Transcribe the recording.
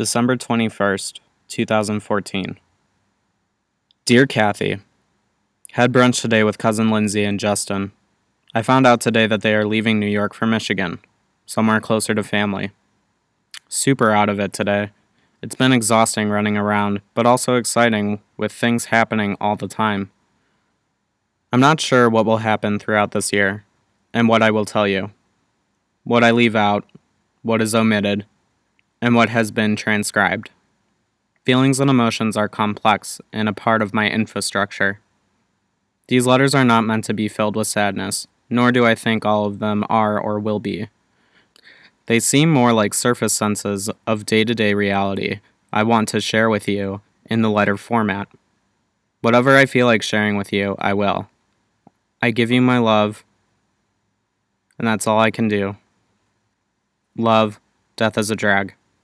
December 21st, 2014. Dear Kathy, Had brunch today with cousin Lindsay and Justin. I found out today that they are leaving New York for Michigan, somewhere closer to family. Super out of it today. It's been exhausting running around, but also exciting with things happening all the time. I'm not sure what will happen throughout this year, and what I will tell you. What I leave out, what is omitted, and what has been transcribed. Feelings and emotions are complex and a part of my infrastructure. These letters are not meant to be filled with sadness, nor do I think all of them are or will be. They seem more like surface senses of day to day reality I want to share with you in the letter format. Whatever I feel like sharing with you, I will. I give you my love, and that's all I can do. Love, death is a drag.